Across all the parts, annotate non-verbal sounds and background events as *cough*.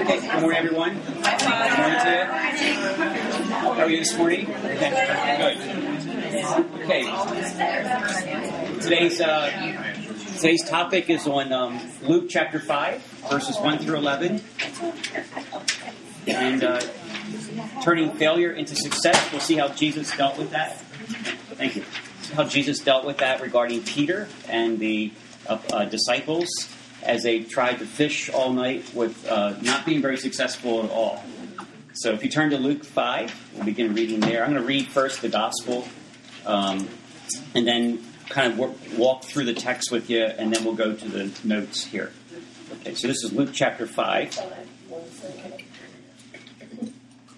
Okay, good morning, everyone. Good morning to. How are you this morning? Good. Okay. Today's uh, today's topic is on um, Luke chapter five, verses one through eleven, and uh, turning failure into success. We'll see how Jesus dealt with that. Thank you. How Jesus dealt with that regarding Peter and the uh, uh, disciples as they tried to fish all night with uh, not being very successful at all. So if you turn to Luke 5, we'll begin reading there. I'm going to read first the gospel um, and then kind of work, walk through the text with you, and then we'll go to the notes here. Okay, so this is Luke chapter 5,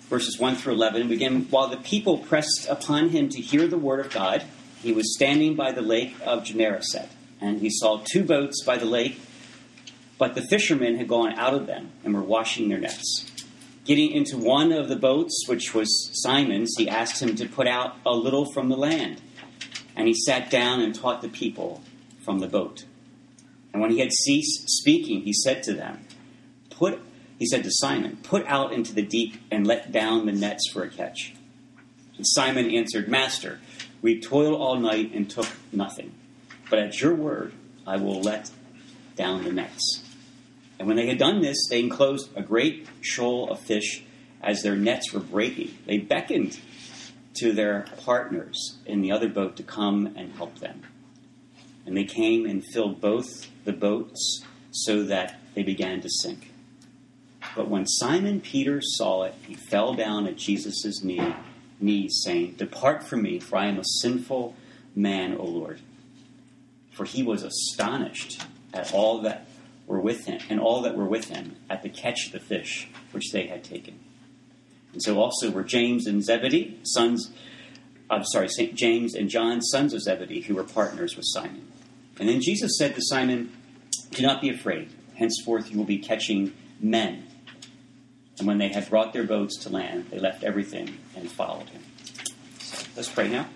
verses 1 through 11. Begin, while the people pressed upon him to hear the word of God, he was standing by the lake of Gennesaret, and he saw two boats by the lake but the fishermen had gone out of them and were washing their nets. Getting into one of the boats, which was Simon's, he asked him to put out a little from the land. And he sat down and taught the people from the boat. And when he had ceased speaking, he said to them, Put he said to Simon, Put out into the deep and let down the nets for a catch. And Simon answered, Master, we toiled all night and took nothing. But at your word I will let down the nets. And when they had done this, they enclosed a great shoal of fish as their nets were breaking. They beckoned to their partners in the other boat to come and help them. And they came and filled both the boats so that they began to sink. But when Simon Peter saw it, he fell down at Jesus' knee, knees, saying, Depart from me, for I am a sinful man, O Lord. For he was astonished at all that were with him, and all that were with him at the catch of the fish which they had taken. And so also were James and Zebedee, sons, I'm sorry, St. James and John, sons of Zebedee, who were partners with Simon. And then Jesus said to Simon, Do not be afraid. Henceforth you will be catching men. And when they had brought their boats to land, they left everything and followed him. So let's pray now.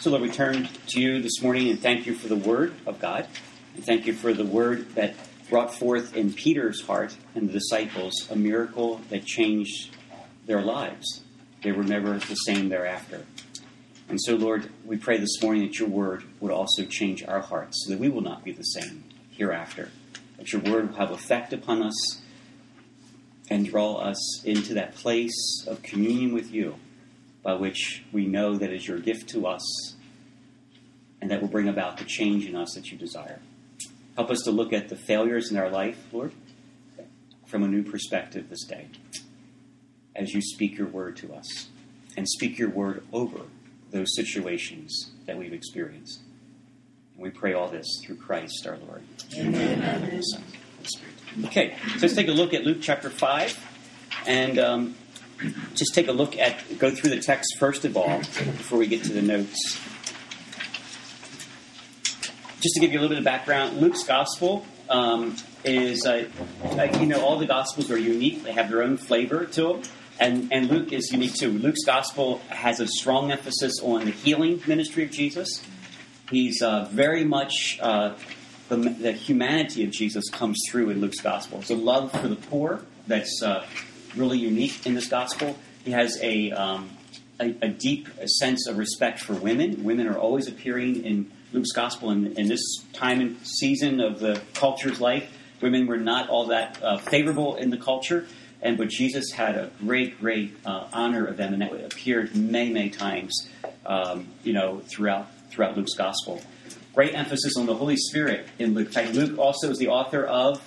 So, Lord, we turn to you this morning and thank you for the word of God. And thank you for the word that brought forth in Peter's heart and the disciples a miracle that changed their lives. They were never the same thereafter. And so, Lord, we pray this morning that your word would also change our hearts so that we will not be the same hereafter. That your word will have effect upon us and draw us into that place of communion with you by which we know that is your gift to us and that will bring about the change in us that you desire. Help us to look at the failures in our life, Lord, from a new perspective this day as you speak your word to us and speak your word over those situations that we've experienced. And we pray all this through Christ our Lord. Amen. Okay, so let's take a look at Luke chapter 5 and um, just take a look at, go through the text first of all before we get to the notes just to give you a little bit of background, Luke's gospel um, is, uh, you know, all the gospels are unique. They have their own flavor to them. And, and Luke is unique too. Luke's gospel has a strong emphasis on the healing ministry of Jesus. He's uh, very much, uh, the, the, humanity of Jesus comes through in Luke's gospel. It's a love for the poor that's uh, really unique in this gospel. He has a, um, a, a deep sense of respect for women. Women are always appearing in Luke's gospel in, in this time and season of the culture's life. Women were not all that uh, favorable in the culture, and but Jesus had a great, great uh, honor of them, and that appeared many, many times, um, you know, throughout throughout Luke's gospel. Great emphasis on the Holy Spirit in Luke. In fact, Luke also is the author of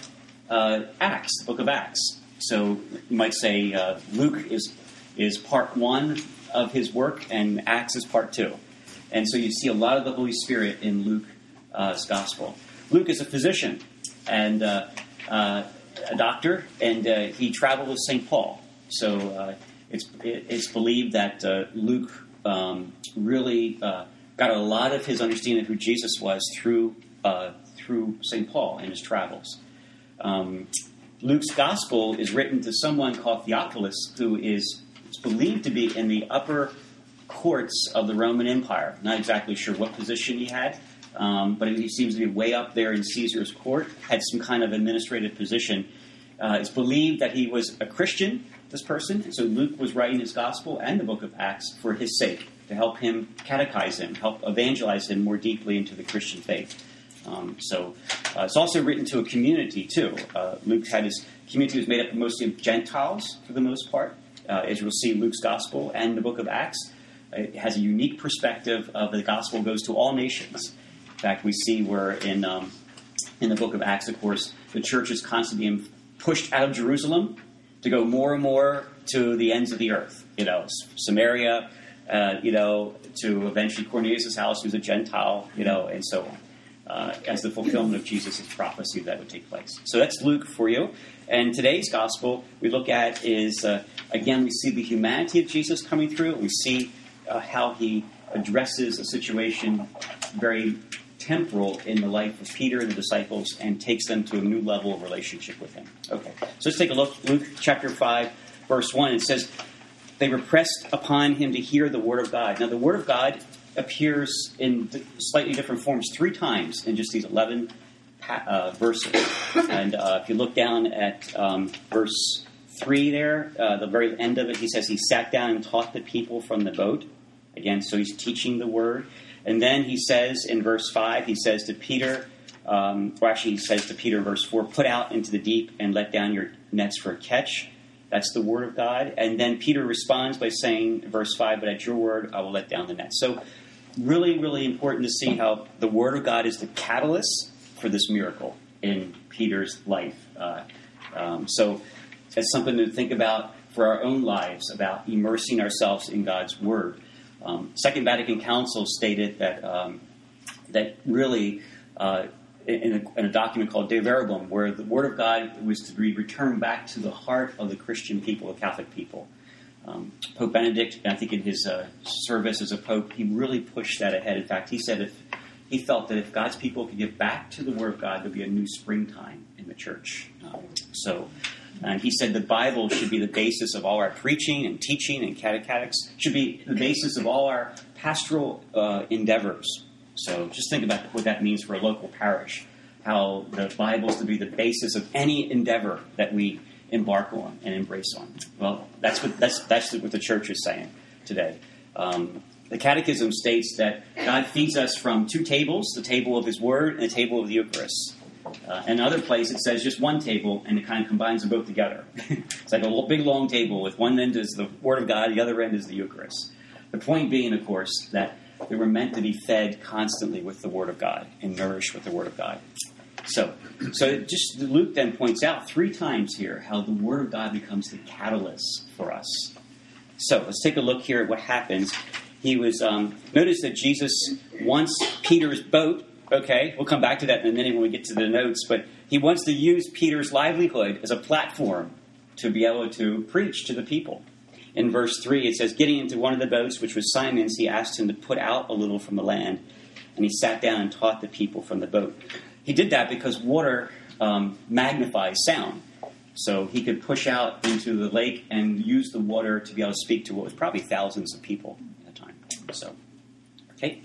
uh, Acts, the book of Acts. So you might say uh, Luke is is part one of his work, and Acts is part two. And so you see a lot of the Holy Spirit in Luke's gospel. Luke is a physician and uh, uh, a doctor, and uh, he traveled with St. Paul. So uh, it's, it's believed that uh, Luke um, really uh, got a lot of his understanding of who Jesus was through, through St. Paul and his travels. Um, Luke's gospel is written to someone called Theophilus, who is believed to be in the upper courts of the Roman Empire. Not exactly sure what position he had, um, but he seems to be way up there in Caesar's court, had some kind of administrative position. Uh, it's believed that he was a Christian, this person, and so Luke was writing his gospel and the book of Acts for his sake, to help him catechize him, help evangelize him more deeply into the Christian faith. Um, so uh, it's also written to a community, too. Uh, Luke had his community was made up mostly of Gentiles, for the most part. Uh, as you'll see, Luke's gospel and the book of Acts it has a unique perspective of the gospel goes to all nations. In fact, we see where in um, in the book of Acts, of course, the church is constantly being pushed out of Jerusalem to go more and more to the ends of the earth. You know, Samaria, uh, you know, to eventually Cornelius' house, who's a Gentile, you know, and so on. Uh, as the fulfillment of Jesus' prophecy that would take place. So that's Luke for you. And today's gospel we look at is, uh, again, we see the humanity of Jesus coming through. We see uh, how he addresses a situation very temporal in the life of Peter and the disciples and takes them to a new level of relationship with him. Okay, so let's take a look. Luke chapter 5, verse 1. It says, They were pressed upon him to hear the word of God. Now, the word of God appears in slightly different forms three times in just these 11 uh, verses. And uh, if you look down at um, verse 3 there, uh, the very end of it, he says he sat down and taught the people from the boat. Again, so he's teaching the word. And then he says in verse 5, he says to Peter, um, or actually he says to Peter verse 4, put out into the deep and let down your nets for a catch. That's the word of God. And then Peter responds by saying, verse 5, but at your word I will let down the net. So, really, really important to see how the word of God is the catalyst for this miracle in Peter's life. Uh, um, so, it's something to think about for our own lives about immersing ourselves in God's word. Um, Second Vatican Council stated that um, that really. Uh, in a, in a, document called Dei Verbum, where the Word of God was to be returned back to the heart of the Christian people, the Catholic people. Um, Pope Benedict, I think in his uh, service as a pope, he really pushed that ahead. In fact, he said if he felt that if God's people could give back to the Word of God, there'd be a new springtime in the church. Um, so and he said the Bible should be the basis of all our preaching and teaching and catechetics, should be the basis of all our pastoral uh, endeavors. So just think about what that means for a local parish, how the Bible is to be the basis of any endeavor that we embark on and embrace on. Well, that's what, that's, that's what the church is saying today. Um, the Catechism states that God feeds us from two tables the table of His Word and the table of the Eucharist. Uh, and other place it says just one table, and it kind of combines them both together. *laughs* it's like a big long table with one end is the Word of God, the other end is the Eucharist. The point being, of course, that they were meant to be fed constantly with the Word of God and nourished with the Word of God. So, so just Luke then points out three times here how the Word of God becomes the catalyst for us. So let's take a look here at what happens. He was um, notice that Jesus wants Peter's boat Okay, we'll come back to that in a minute when we get to the notes, but he wants to use Peter's livelihood as a platform to be able to preach to the people. In verse 3, it says, Getting into one of the boats, which was Simon's, he asked him to put out a little from the land, and he sat down and taught the people from the boat. He did that because water um, magnifies sound. So he could push out into the lake and use the water to be able to speak to what was probably thousands of people at the time. So, okay.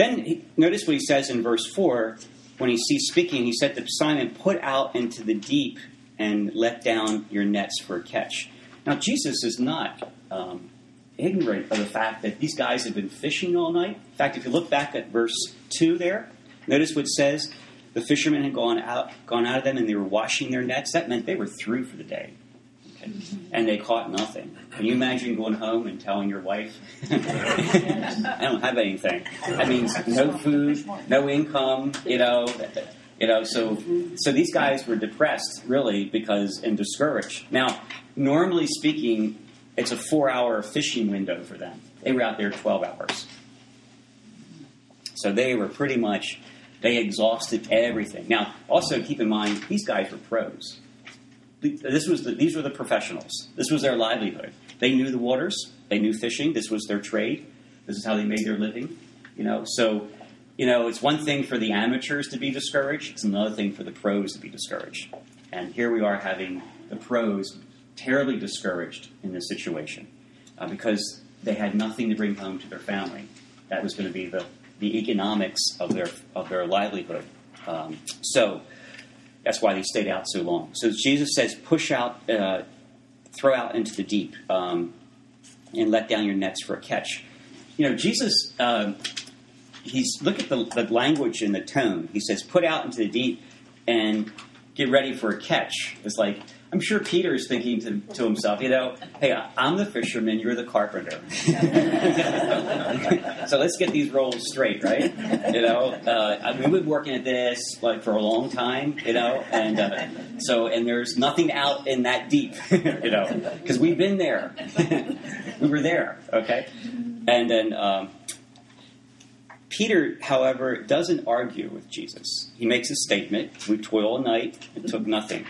Then he, notice what he says in verse 4 when he sees speaking, he said to Simon, Put out into the deep and let down your nets for a catch. Now, Jesus is not um, ignorant of the fact that these guys have been fishing all night. In fact, if you look back at verse 2 there, notice what it says the fishermen had gone out, gone out of them and they were washing their nets. That meant they were through for the day. And they caught nothing. Can you imagine going home and telling your wife, *laughs* I don't have anything? That means no food, no income, you know. You know, so so these guys were depressed really because and discouraged. Now, normally speaking, it's a four-hour fishing window for them. They were out there twelve hours, so they were pretty much they exhausted everything. Now, also keep in mind these guys were pros this was the, these were the professionals. This was their livelihood. They knew the waters. They knew fishing. This was their trade. This is how they made their living. You know, so you know, it's one thing for the amateurs to be discouraged. It's another thing for the pros to be discouraged. And here we are having the pros terribly discouraged in this situation uh, because they had nothing to bring home to their family. That was going to be the, the economics of their of their livelihood. Um, so that's why they stayed out so long. So Jesus says, push out, uh, throw out into the deep, um, and let down your nets for a catch. You know, Jesus, uh, he's look at the, the language and the tone. He says, put out into the deep and get ready for a catch. It's like I'm sure Peter is thinking to, to himself, you know, hey, I'm the fisherman, you're the carpenter. *laughs* so let's get these roles straight, right? You know, uh, we've been working at this like for a long time, you know, and uh, so and there's nothing out in that deep, *laughs* you know, because we've been there, *laughs* we were there, okay, and then. Um, Peter, however, doesn't argue with Jesus. He makes a statement. We toil all night and took nothing.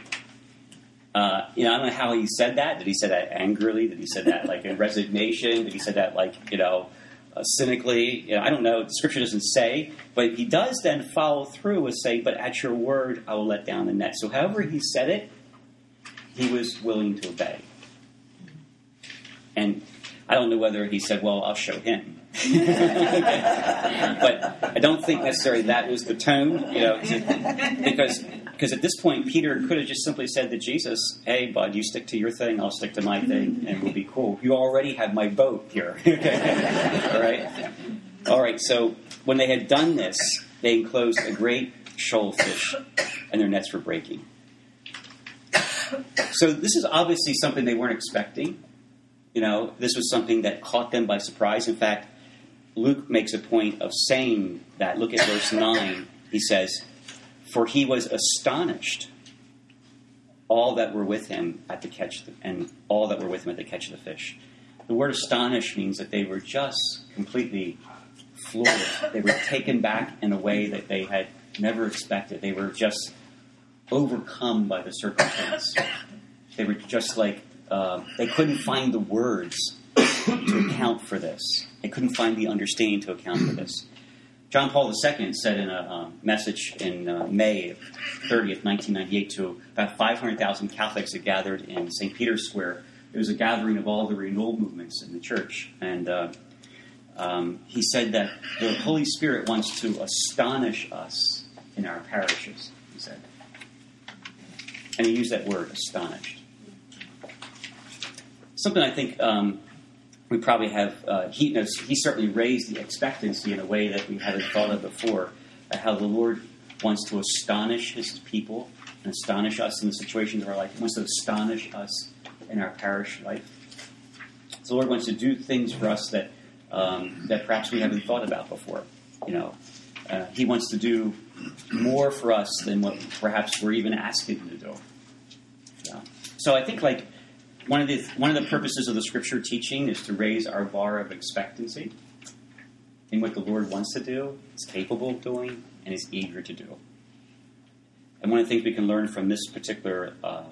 Uh, you know, I don't know how he said that. Did he say that angrily? Did he say that like in resignation? Did he say that like you know uh, cynically? You know, I don't know. The scripture doesn't say, but he does then follow through with saying, "But at your word, I will let down the net." So, however he said it, he was willing to obey. And I don't know whether he said, "Well, I'll show him." *laughs* but I don't think necessarily that was the tone, you know, because because at this point, Peter could have just simply said to Jesus, Hey, bud, you stick to your thing, I'll stick to my thing, and we'll be cool. You already have my boat here. *laughs* All right? All right, so when they had done this, they enclosed a great shoal of fish, and their nets were breaking. So this is obviously something they weren't expecting. You know, this was something that caught them by surprise. In fact, Luke makes a point of saying that. Look at verse 9. He says, for he was astonished all that were with him at the catch the, and all that were with him at the catch of the fish. The word astonished means that they were just completely floored. They were taken back in a way that they had never expected. They were just overcome by the circumstance. They were just like uh, they couldn't find the words to account for this. They couldn't find the understanding to account for this. John Paul II said in a uh, message in uh, May 30th, 1998, to about 500,000 Catholics that gathered in St. Peter's Square. It was a gathering of all the renewal movements in the church. And uh, um, he said that the Holy Spirit wants to astonish us in our parishes, he said. And he used that word, astonished. Something I think um, we probably have uh, he knows he certainly raised the expectancy in a way that we haven't thought of before. Uh, how the Lord wants to astonish His people and astonish us in the situations of our life. He wants to astonish us in our parish life. So the Lord wants to do things for us that um, that perhaps we haven't thought about before. You know, uh, He wants to do more for us than what perhaps we're even asking Him to do. Yeah. So I think like one of the one of the purposes of the scripture teaching is to raise our bar of expectancy in what the Lord wants to do, is capable of doing, and is eager to do. And one of the things we can learn from this particular uh,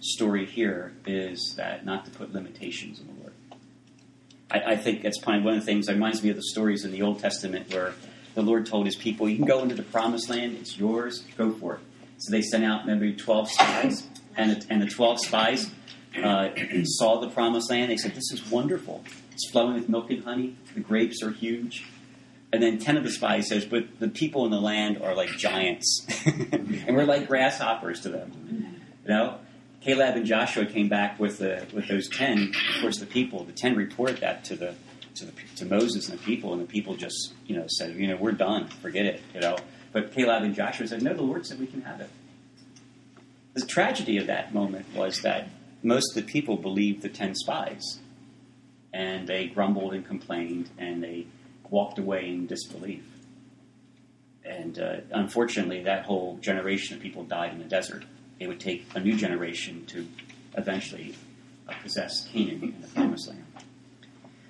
story here is that not to put limitations on the Lord. I, I think that's probably one of the things that reminds me of the stories in the Old Testament where the Lord told his people, You can go into the promised land, it's yours, go for it. So they sent out maybe 12 spies, and, and the 12 spies uh, *clears throat* saw the promised land. They said, This is wonderful. It's flowing with milk and honey. The grapes are huge. And then 10 of the spies says, But the people in the land are like giants. *laughs* and we're like grasshoppers to them. You know? Caleb and Joshua came back with the, with those 10. Of course, the people, the 10 reported that to the to, the, to Moses and the people, and the people just, you know, said, you know, we're done, forget it, you know. But Caleb and Joshua said, no, the Lord said we can have it. The tragedy of that moment was that most of the people believed the 10 spies. And they grumbled and complained and they walked away in disbelief. And uh, unfortunately, that whole generation of people died in the desert. It would take a new generation to eventually uh, possess Canaan and the Promised Land.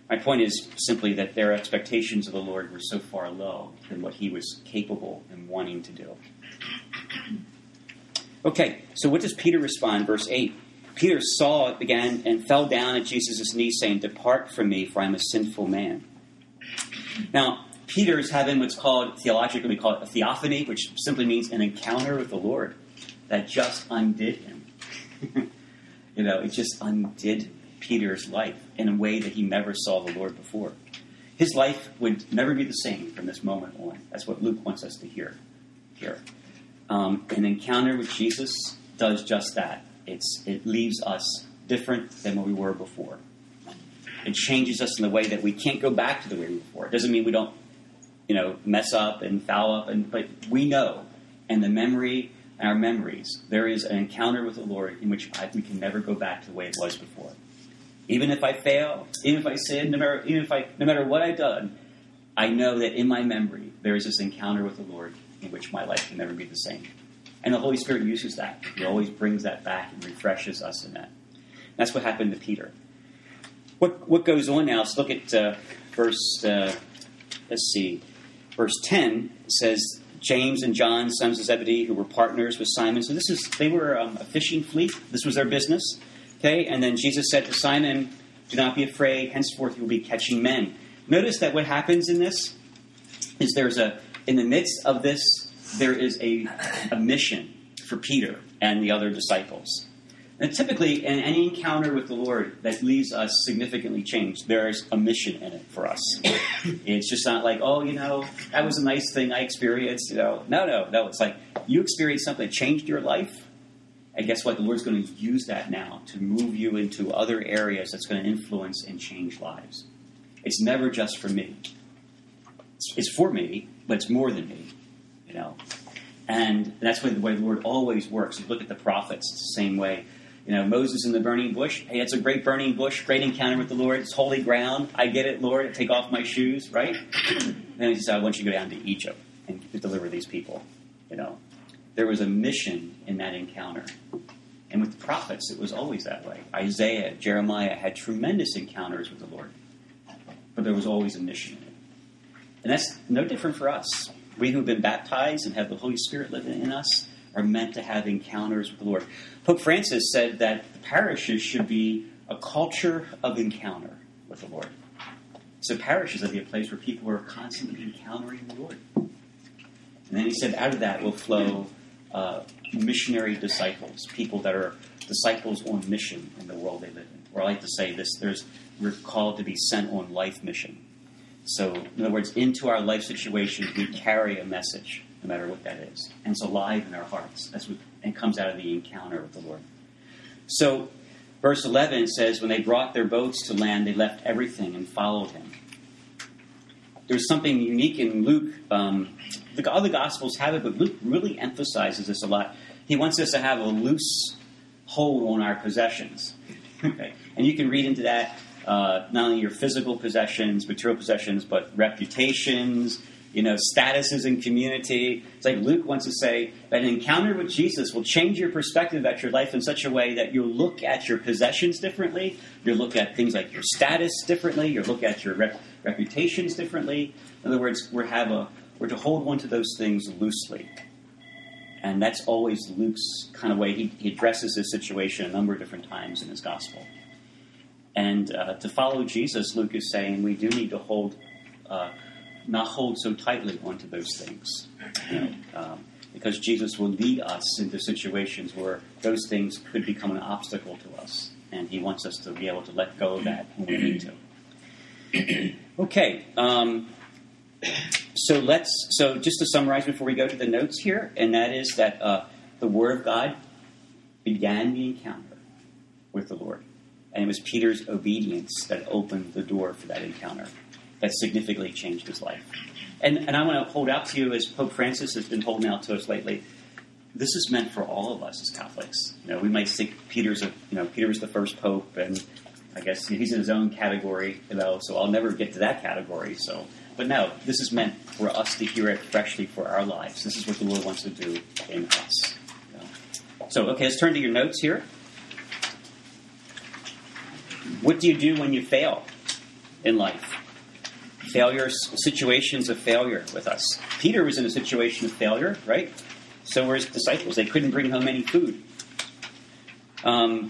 My point is simply that their expectations of the Lord were so far low than what he was capable and wanting to do. Okay, so what does Peter respond? Verse 8 Peter saw it began and fell down at Jesus' knees, saying, Depart from me, for I'm a sinful man. Now, Peter is having what's called theologically we call it a theophany, which simply means an encounter with the Lord that just undid him. *laughs* you know, it just undid Peter's life in a way that he never saw the Lord before. His life would never be the same from this moment on. That's what Luke wants us to hear. Here. Um, an encounter with Jesus does just that. It's, it leaves us different than what we were before. It changes us in the way that we can't go back to the way we were before. It doesn't mean we don't, you know, mess up and foul up, and but we know, and the memory, our memories, there is an encounter with the Lord in which I, we can never go back to the way it was before. Even if I fail, even if I sin, no matter, even if I, no matter what I've done, I know that in my memory there is this encounter with the Lord in which my life can never be the same. And the Holy Spirit uses that. He always brings that back and refreshes us in that. That's what happened to Peter. What, what goes on now? Let's look at uh, verse, uh, let's see, verse 10 says, James and John, sons of Zebedee, who were partners with Simon. So this is, they were um, a fishing fleet. This was their business. Okay, and then Jesus said to Simon, Do not be afraid, henceforth you will be catching men. Notice that what happens in this is there's a, in the midst of this, there is a, a mission for Peter and the other disciples. And typically, in any encounter with the Lord that leaves us significantly changed, there's a mission in it for us. *coughs* it's just not like, oh, you know, that was a nice thing I experienced. You know, no, no, no. It's like you experienced something that changed your life, and guess what? The Lord's going to use that now to move you into other areas that's going to influence and change lives. It's never just for me. It's, it's for me, but it's more than me. You know, and that's the way the Lord always works. You look at the prophets; it's the same way you know, Moses in the burning bush. Hey, it's a great burning bush, great encounter with the Lord. It's holy ground. I get it, Lord. I take off my shoes, right? *clears throat* then he says, I want you to go down to Egypt and deliver these people. You know, there was a mission in that encounter. And with the prophets, it was always that way. Isaiah, Jeremiah had tremendous encounters with the Lord, but there was always a mission in it. And that's no different for us. We who've been baptized and have the Holy Spirit living in us, are meant to have encounters with the Lord. Pope Francis said that the parishes should be a culture of encounter with the Lord. So parishes should be a place where people are constantly encountering the Lord. And then he said, out of that will flow uh, missionary disciples, people that are disciples on mission in the world they live in. Or I like to say this: there's we're called to be sent on life mission. So, in other words, into our life situations, we carry a message no matter what that is. And it's alive in our hearts. That's what, and comes out of the encounter with the Lord. So, verse 11 says, When they brought their boats to land, they left everything and followed him. There's something unique in Luke. Um, the other Gospels have it, but Luke really emphasizes this a lot. He wants us to have a loose hold on our possessions. *laughs* okay? And you can read into that uh, not only your physical possessions, material possessions, but reputations, you know, statuses in community. It's like Luke wants to say that an encounter with Jesus will change your perspective at your life in such a way that you'll look at your possessions differently, you'll look at things like your status differently, you'll look at your rep- reputations differently. In other words, we're have a we're to hold one to those things loosely. And that's always Luke's kind of way. He, he addresses this situation a number of different times in his gospel. And uh, to follow Jesus, Luke is saying we do need to hold uh, not hold so tightly onto those things. You know, um, because Jesus will lead us into situations where those things could become an obstacle to us. And he wants us to be able to let go of that when we need to. *clears throat* okay. Um, so let's. So just to summarize before we go to the notes here, and that is that uh, the Word of God began the encounter with the Lord, and it was Peter's obedience that opened the door for that encounter that significantly changed his life. And, and I want to hold out to you, as Pope Francis has been holding out to us lately, this is meant for all of us as Catholics. You know, we might think Peter's a, you know, Peter was the first pope, and I guess he's in his own category, you know, so I'll never get to that category. So, but no, this is meant for us to hear it freshly for our lives. This is what the Lord wants to do in us. You know? So, okay, let's turn to your notes here. What do you do when you fail in life? failure, situations of failure with us. Peter was in a situation of failure, right? So were his disciples. They couldn't bring home any food. Um,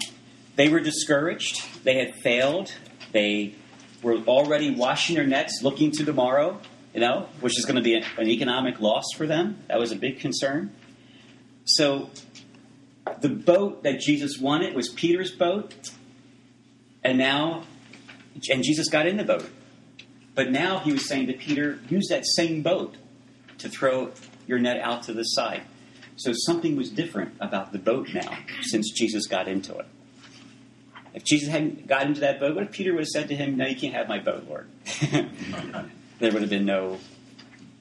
they were discouraged. They had failed. They were already washing their nets, looking to tomorrow, you know, which is going to be an economic loss for them. That was a big concern. So the boat that Jesus wanted was Peter's boat. And now, and Jesus got in the boat. But now he was saying to Peter, use that same boat to throw your net out to the side. So something was different about the boat now since Jesus got into it. If Jesus hadn't got into that boat, what if Peter would have said to him, No, you can't have my boat, Lord? *laughs* there would have been no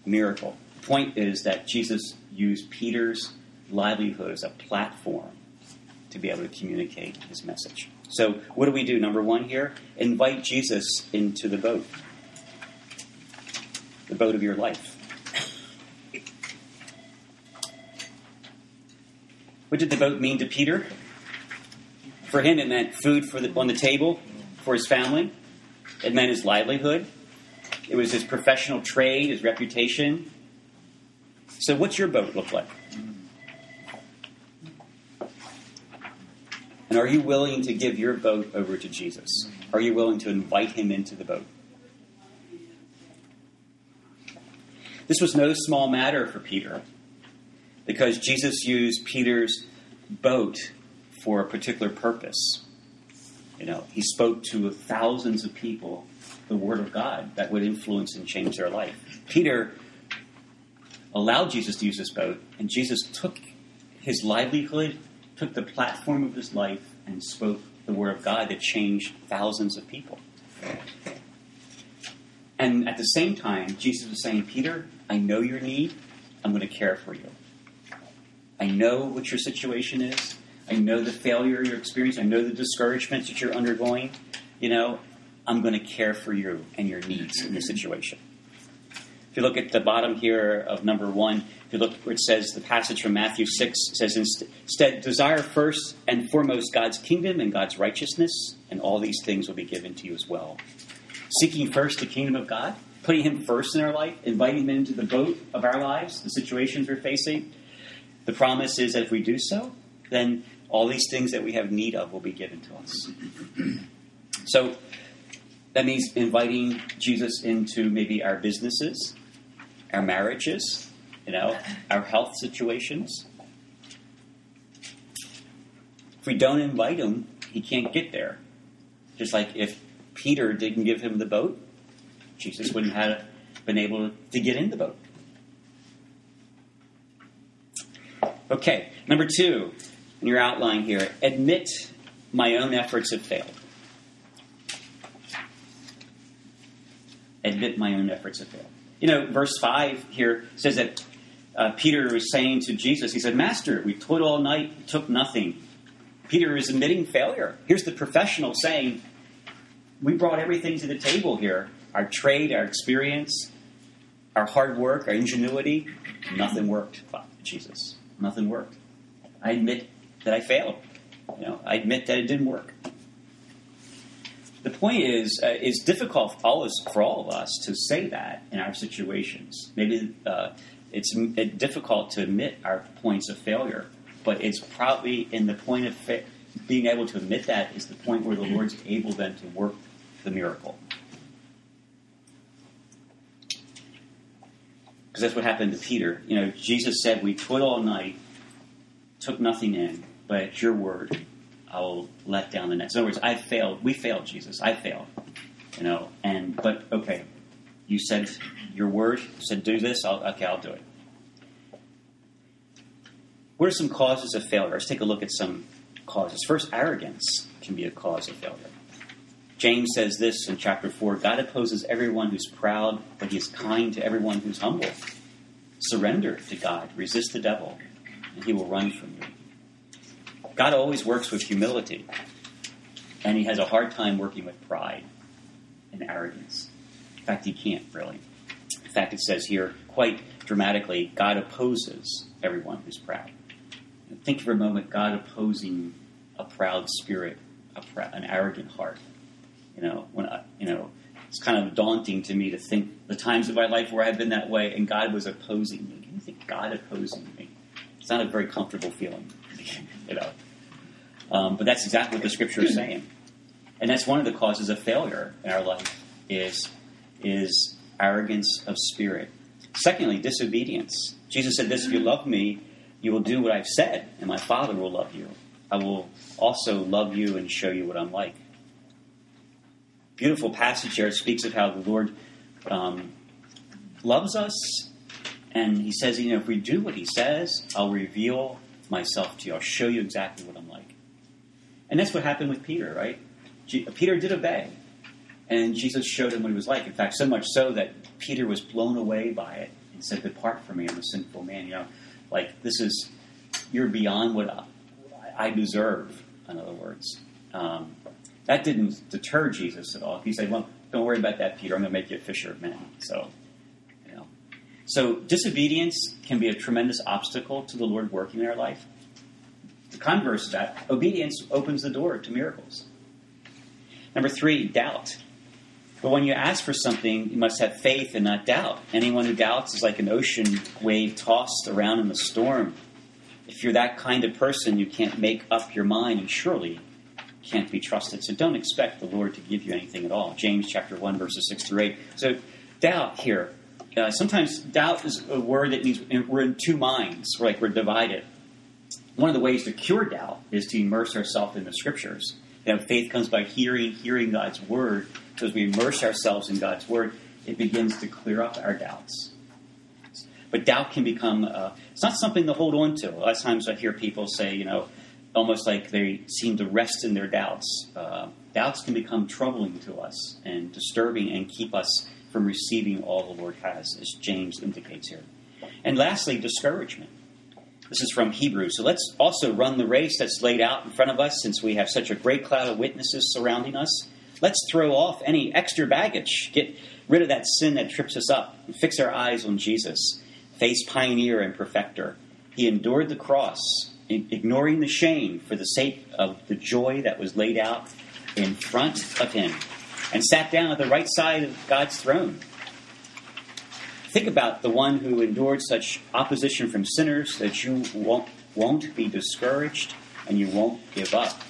miracle. The point is that Jesus used Peter's livelihood as a platform to be able to communicate his message. So, what do we do? Number one here invite Jesus into the boat, the boat of your life. What did the boat mean to Peter? For him, it meant food for the, on the table for his family. It meant his livelihood. It was his professional trade, his reputation. So, what's your boat look like? Are you willing to give your boat over to Jesus? Are you willing to invite him into the boat? This was no small matter for Peter because Jesus used Peter's boat for a particular purpose. You know, he spoke to thousands of people the word of God that would influence and change their life. Peter allowed Jesus to use this boat, and Jesus took his livelihood, took the platform of his life, and spoke the word of God that changed thousands of people. And at the same time, Jesus was saying, Peter, I know your need. I'm going to care for you. I know what your situation is. I know the failure you're experiencing. I know the discouragements that you're undergoing. You know, I'm going to care for you and your needs in this situation. If you look at the bottom here of number one, if you look where it says the passage from Matthew 6 says, Instead, desire first and foremost God's kingdom and God's righteousness, and all these things will be given to you as well. Seeking first the kingdom of God, putting Him first in our life, inviting Him into the boat of our lives, the situations we're facing. The promise is that if we do so, then all these things that we have need of will be given to us. *clears throat* so that means inviting Jesus into maybe our businesses, our marriages, you know, our health situations. If we don't invite him, he can't get there. Just like if Peter didn't give him the boat, Jesus wouldn't have been able to get in the boat. Okay, number two, in your outline here, admit my own efforts have failed. Admit my own efforts have failed. You know, verse 5 here says that uh, Peter was saying to Jesus, he said, Master, we toiled all night, took nothing. Peter is admitting failure. Here's the professional saying, We brought everything to the table here our trade, our experience, our hard work, our ingenuity. Nothing worked, Jesus. Nothing worked. I admit that I failed. You know, I admit that it didn't work. The point is, uh, it's difficult for all, for all of us to say that in our situations. Maybe uh, it's difficult to admit our points of failure, but it's probably in the point of fa- being able to admit that is the point where the Lord's able then to work the miracle. Because that's what happened to Peter. You know, Jesus said, "We toiled all night, took nothing in, but at your word, I will let down the net. So in other words, I failed. We failed, Jesus. I failed. You know, and but okay, you said your word you said do this. I'll, okay, I'll do it. What are some causes of failure? Let's take a look at some causes. First, arrogance can be a cause of failure. James says this in chapter 4 God opposes everyone who's proud, but he is kind to everyone who's humble. Surrender to God, resist the devil, and he will run from you. God always works with humility, and he has a hard time working with pride and arrogance. In fact, he can't really. In fact, it says here quite dramatically God opposes everyone who's proud. Think for a moment God opposing a proud spirit, a an arrogant heart. You know, when I, you know, it's kind of daunting to me to think the times of my life where I've been that way and God was opposing me. Can you think God opposing me? It's not a very comfortable feeling, *laughs* you know. Um, but that's exactly what the scripture is saying, and that's one of the causes of failure in our life is is arrogance of spirit. Secondly, disobedience. Jesus said, "This: If you love me, you will do what I've said, and my Father will love you. I will also love you and show you what I'm like." Beautiful passage here. It speaks of how the Lord um, loves us And he says, you know, if we do what he says, I'll reveal myself to you. I'll show you exactly what I'm like. And that's what happened with Peter, right? Peter did obey. And Jesus showed him what he was like. In fact, so much so that Peter was blown away by it and said, Depart from me, I'm a sinful man. You know, like, this is, you're beyond what I deserve, in other words. Um, that didn't deter Jesus at all. He said, Well, don't worry about that, Peter. I'm going to make you a fisher of men. So, you know. So, disobedience can be a tremendous obstacle to the Lord working in our life. The converse of that, obedience opens the door to miracles. Number three, doubt. But when you ask for something, you must have faith and not doubt. Anyone who doubts is like an ocean wave tossed around in the storm. If you're that kind of person, you can't make up your mind and surely can't be trusted. So don't expect the Lord to give you anything at all. James chapter 1, verses 6 through 8. So doubt here. Uh, sometimes doubt is a word that means we're in two minds, we're like we're divided. One of the ways to cure doubt is to immerse ourselves in the scriptures. You know, faith comes by hearing, hearing God's word. So as we immerse ourselves in God's word, it begins to clear up our doubts. But doubt can become, uh, it's not something to hold on to. A lot of times I hear people say, you know, almost like they seem to rest in their doubts. Uh, doubts can become troubling to us and disturbing and keep us from receiving all the Lord has, as James indicates here. And lastly, discouragement. This is from Hebrews. So let's also run the race that's laid out in front of us since we have such a great cloud of witnesses surrounding us. Let's throw off any extra baggage, get rid of that sin that trips us up, and fix our eyes on Jesus, face pioneer and perfecter. He endured the cross, ignoring the shame for the sake of the joy that was laid out in front of him, and sat down at the right side of God's throne. Think about the one who endured such opposition from sinners that you won't, won't be discouraged and you won't give up.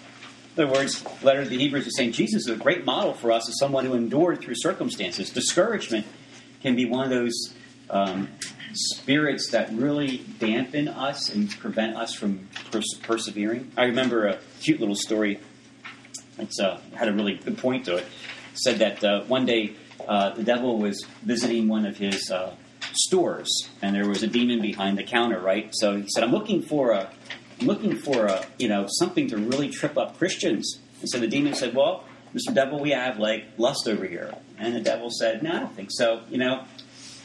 Other words, letter to the Hebrews is saying Jesus is a great model for us as someone who endured through circumstances. Discouragement can be one of those um, spirits that really dampen us and prevent us from pers- persevering. I remember a cute little story. It's uh, had a really good point to it. said that uh, one day uh, the devil was visiting one of his uh, stores, and there was a demon behind the counter. Right, so he said, "I'm looking for a, looking for a, you know, something to really trip up Christians." And so the demon said, "Well, Mr. Devil, we have like lust over here." And the devil said, "No, I don't think so. You know,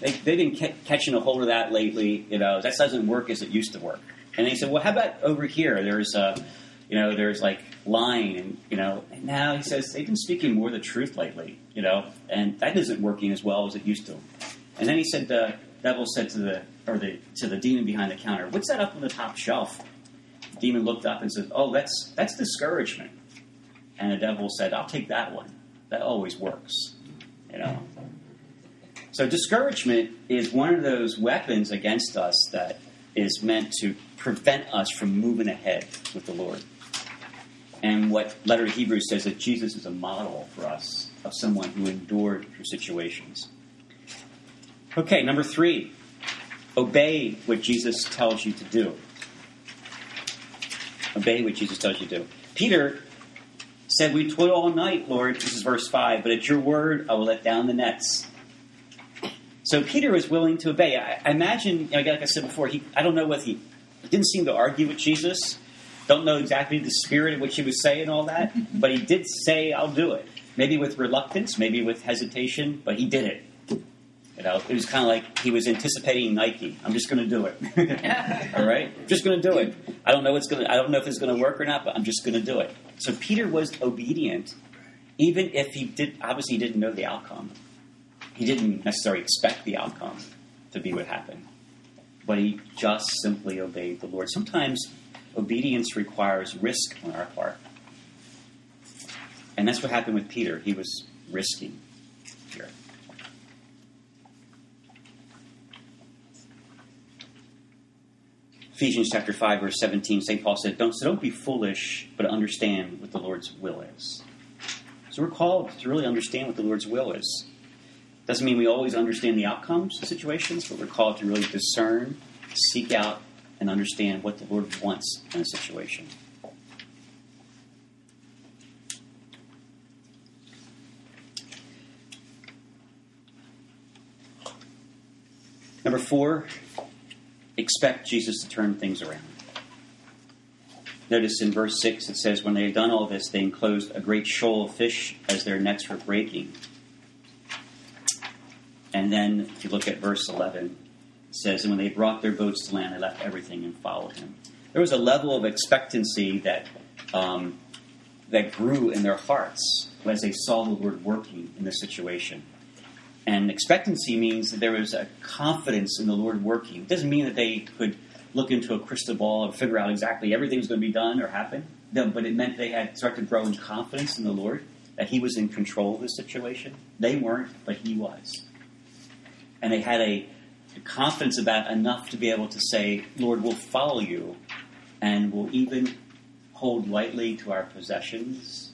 they, they've been ca- catching a hold of that lately. You know, that doesn't work as it used to work." And he said, "Well, how about over here? There's a." Uh, you know, there's like lying, and you know, and now he says they've been speaking more the truth lately, you know, and that isn't working as well as it used to. And then he said, the devil said to the or the to the demon behind the counter, "What's that up on the top shelf?" Demon looked up and said, "Oh, that's that's discouragement." And the devil said, "I'll take that one. That always works." You know. So discouragement is one of those weapons against us that is meant to prevent us from moving ahead with the Lord. And what letter to Hebrews says that Jesus is a model for us of someone who endured through situations. Okay, number three, obey what Jesus tells you to do. Obey what Jesus tells you to do. Peter said, We toil all night, Lord. This is verse 5, but at your word I will let down the nets. So Peter was willing to obey. I, I imagine, like I said before, he, I don't know what he, he didn't seem to argue with Jesus. Don't know exactly the spirit in which he was saying all that, *laughs* but he did say, I'll do it. Maybe with reluctance, maybe with hesitation, but he did it. You know, it was kind of like he was anticipating Nike. I'm just going to do it. *laughs* all right, I'm just going to do it. I don't know what's going. I don't know if it's going to work or not, but I'm just going to do it. So Peter was obedient, even if he did. Obviously, he didn't know the outcome. He didn't necessarily expect the outcome to be what happened, but he just simply obeyed the Lord. Sometimes obedience requires risk on our part. And that's what happened with Peter. He was risking here. Ephesians chapter 5, verse 17, St. Paul said, don't, So don't be foolish, but understand what the Lord's will is. So we're called to really understand what the Lord's will is. Doesn't mean we always understand the outcomes of situations, but we're called to really discern, seek out and understand what the Lord wants in a situation. Number four, expect Jesus to turn things around. Notice in verse 6 it says, When they had done all this, they enclosed a great shoal of fish as their nets were breaking. And then, if you look at verse 11, it says, And when they brought their boats to land, they left everything and followed him. There was a level of expectancy that, um, that grew in their hearts as they saw the Lord working in the situation. And expectancy means that there was a confidence in the Lord working. It doesn't mean that they could look into a crystal ball and figure out exactly everything was going to be done or happen. No, but it meant they had started to grow in confidence in the Lord, that He was in control of the situation. They weren't, but He was. And they had a, a confidence about enough to be able to say, Lord, we'll follow you, and we'll even hold lightly to our possessions,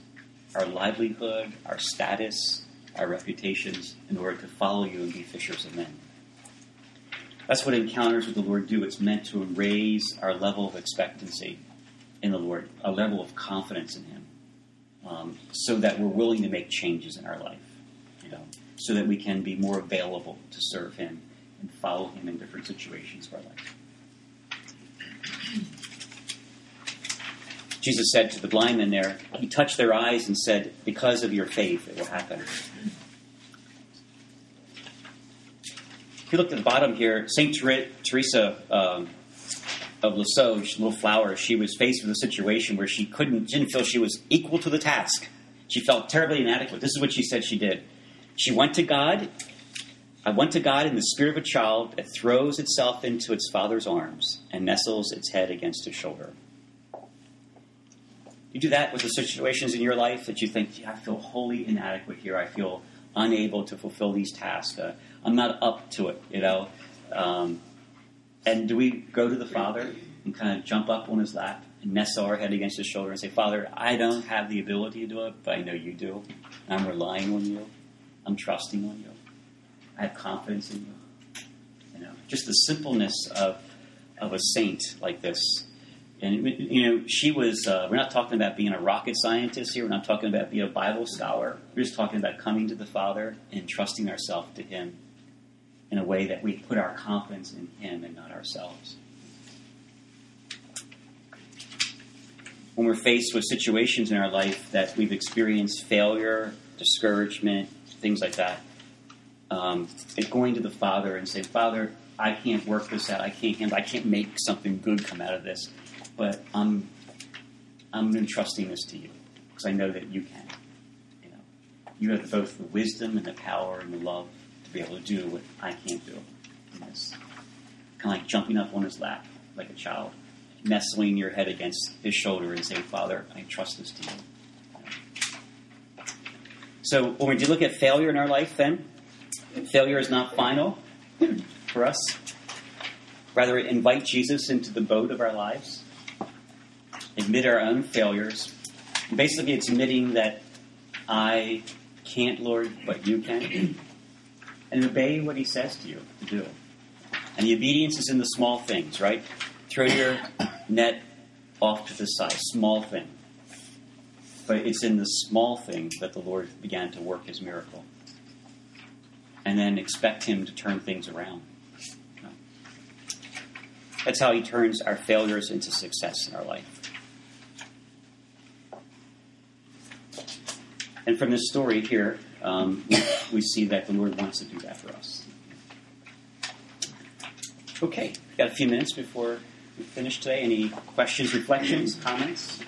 our livelihood, our status, our reputations, in order to follow you and be fishers of men. That's what encounters with the Lord do. It's meant to raise our level of expectancy in the Lord, a level of confidence in Him, um, so that we're willing to make changes in our life, you know, so that we can be more available to serve Him and follow Him in different situations of our life. Jesus said to the blind men there, He touched their eyes and said, Because of your faith, it will happen. If you look at the bottom here, St. Teresa um, of Lisieux, little flower, she was faced with a situation where she couldn't, didn't feel she was equal to the task. She felt terribly inadequate. This is what she said she did. She went to God. I went to God in the spirit of a child that throws itself into its father's arms and nestles its head against his shoulder. You do that with the situations in your life that you think, I feel wholly inadequate here. I feel unable to fulfill these tasks. Uh, I'm not up to it, you know. Um, and do we go to the Father and kind of jump up on his lap and nestle our head against his shoulder and say, Father, I don't have the ability to do it, but I know you do. I'm relying on you. I'm trusting on you. I have confidence in you. You know, just the simpleness of of a saint like this. And you know, she was. Uh, we're not talking about being a rocket scientist here. We're not talking about being a Bible scholar. We're just talking about coming to the Father and trusting ourselves to Him in a way that we put our confidence in Him and not ourselves. When we're faced with situations in our life that we've experienced failure, discouragement, things like that, um, and going to the Father and saying, Father, I can't work this out. I can't handle. I can't make something good come out of this, but I'm I'm entrusting this to you because I know that you can. You know, you have both the wisdom and the power and the love to be able to do what I can't do. And it's kind of like jumping up on his lap like a child, nestling your head against his shoulder and saying, Father, I trust this to you. So when we do look at failure in our life, then, failure is not final *clears throat* for us. Rather, invite Jesus into the boat of our lives, admit our own failures. Basically, it's admitting that I can't, Lord, but you can *clears throat* and obey what he says to you to do. And the obedience is in the small things, right? Throw your *coughs* net off to the side, small thing. But it's in the small things that the Lord began to work his miracle. And then expect him to turn things around. That's how he turns our failures into success in our life. And from this story here, um, we, we, see that the Lord wants to do that for us. Okay, got a few minutes before we finish today. Any questions, reflections, comments?